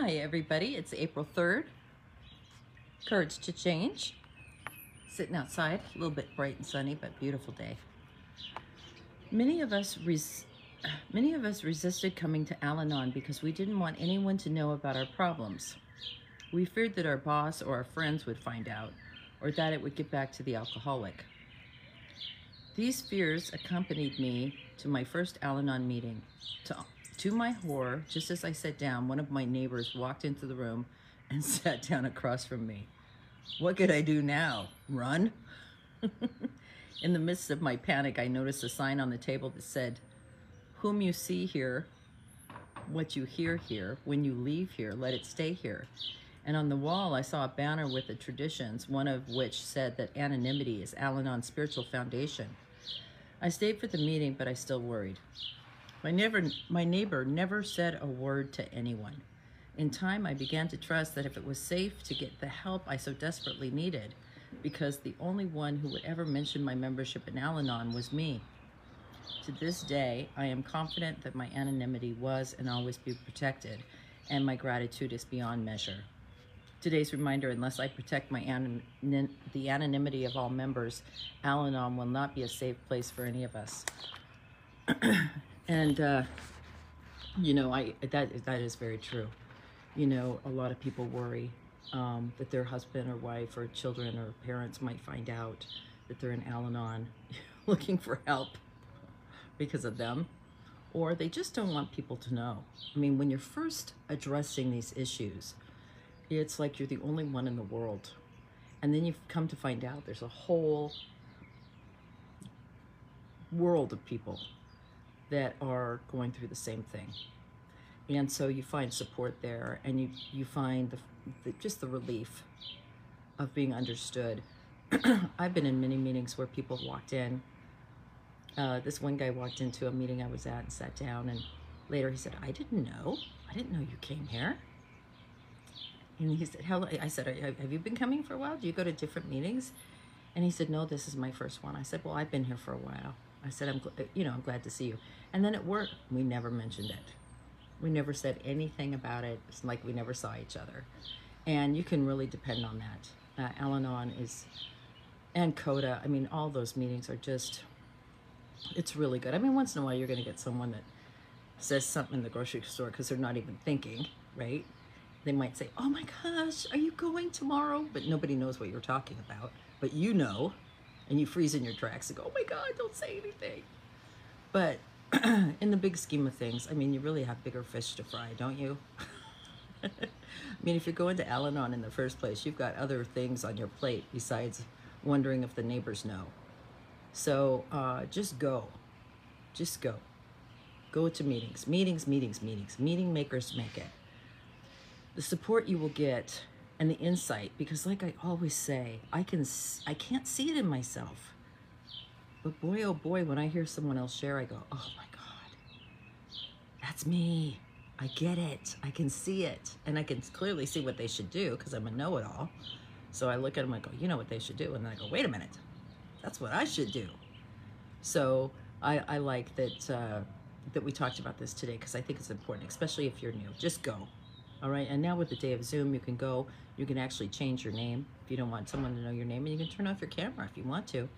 Hi, everybody. It's April 3rd. Courage to change. Sitting outside, a little bit bright and sunny, but beautiful day. Many of us many of us resisted coming to Al-Anon because we didn't want anyone to know about our problems. We feared that our boss or our friends would find out, or that it would get back to the alcoholic. These fears accompanied me to my first Al-Anon meeting. To, to my horror, just as I sat down, one of my neighbors walked into the room and sat down across from me. What could I do now? Run? In the midst of my panic, I noticed a sign on the table that said, Whom you see here, what you hear here, when you leave here, let it stay here. And on the wall, I saw a banner with the traditions, one of which said that anonymity is Al Anon's spiritual foundation. I stayed for the meeting, but I still worried. My neighbor, my neighbor never said a word to anyone. In time, I began to trust that if it was safe to get the help I so desperately needed, because the only one who would ever mention my membership in Al Anon was me. To this day, I am confident that my anonymity was and always be protected, and my gratitude is beyond measure. Today's reminder, unless I protect my anon the anonymity of all members, Al-Anon will not be a safe place for any of us. and, uh, you know, I that that is very true. You know, a lot of people worry um, that their husband or wife or children or parents might find out that they're in Al-Anon looking for help because of them, or they just don't want people to know. I mean, when you're first addressing these issues, it's like you're the only one in the world. And then you've come to find out there's a whole world of people that are going through the same thing. And so you find support there and you, you find the, the just the relief of being understood. I've been in many meetings where people have walked in. Uh, this one guy walked into a meeting I was at and sat down and later he said, I didn't know. I didn't know you came here. And he said, "How?" I said, "Have you been coming for a while? Do you go to different meetings?" And he said, "No, this is my first one." I said, "Well, I've been here for a while." I said, "I'm, you know, I'm glad to see you." And then at work, we never mentioned it. We never said anything about it. It's like we never saw each other, and you can really depend on that. Uh, Al-Anon is, and Coda. I mean, all those meetings are just. It's really good. I mean, once in a while, you're going to get someone that says something in the grocery store because they're not even thinking, right? they might say, Oh my gosh, are you going tomorrow? But nobody knows what you're talking about. But you know, and you freeze in your tracks and go, Oh my God, don't say anything. But in the big scheme of things, I mean, you really have bigger fish to fry, don't you? I mean, if you're going to Al Anon in the first place, you've got other things on your plate besides wondering if the neighbors know. So uh, just go. Just go. Go to meetings. Meetings, meetings, meetings. Meeting makers make it the support you will get and the insight because like I always say, I can I can't see it in myself. But boy oh boy, when I hear someone else share, I go, "Oh my god. That's me. I get it. I can see it. And I can clearly see what they should do because I'm a know-it-all. So I look at them and I go, "You know what they should do?" And then I go, "Wait a minute. That's what I should do." So I, I like that uh, that we talked about this today because I think it's important, especially if you're new. Just go. All right, and now with the day of Zoom, you can go, you can actually change your name if you don't want someone to know your name, and you can turn off your camera if you want to.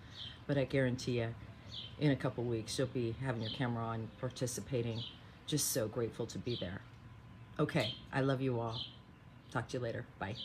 But I guarantee you, in a couple weeks, you'll be having your camera on, participating. Just so grateful to be there. Okay, I love you all. Talk to you later. Bye.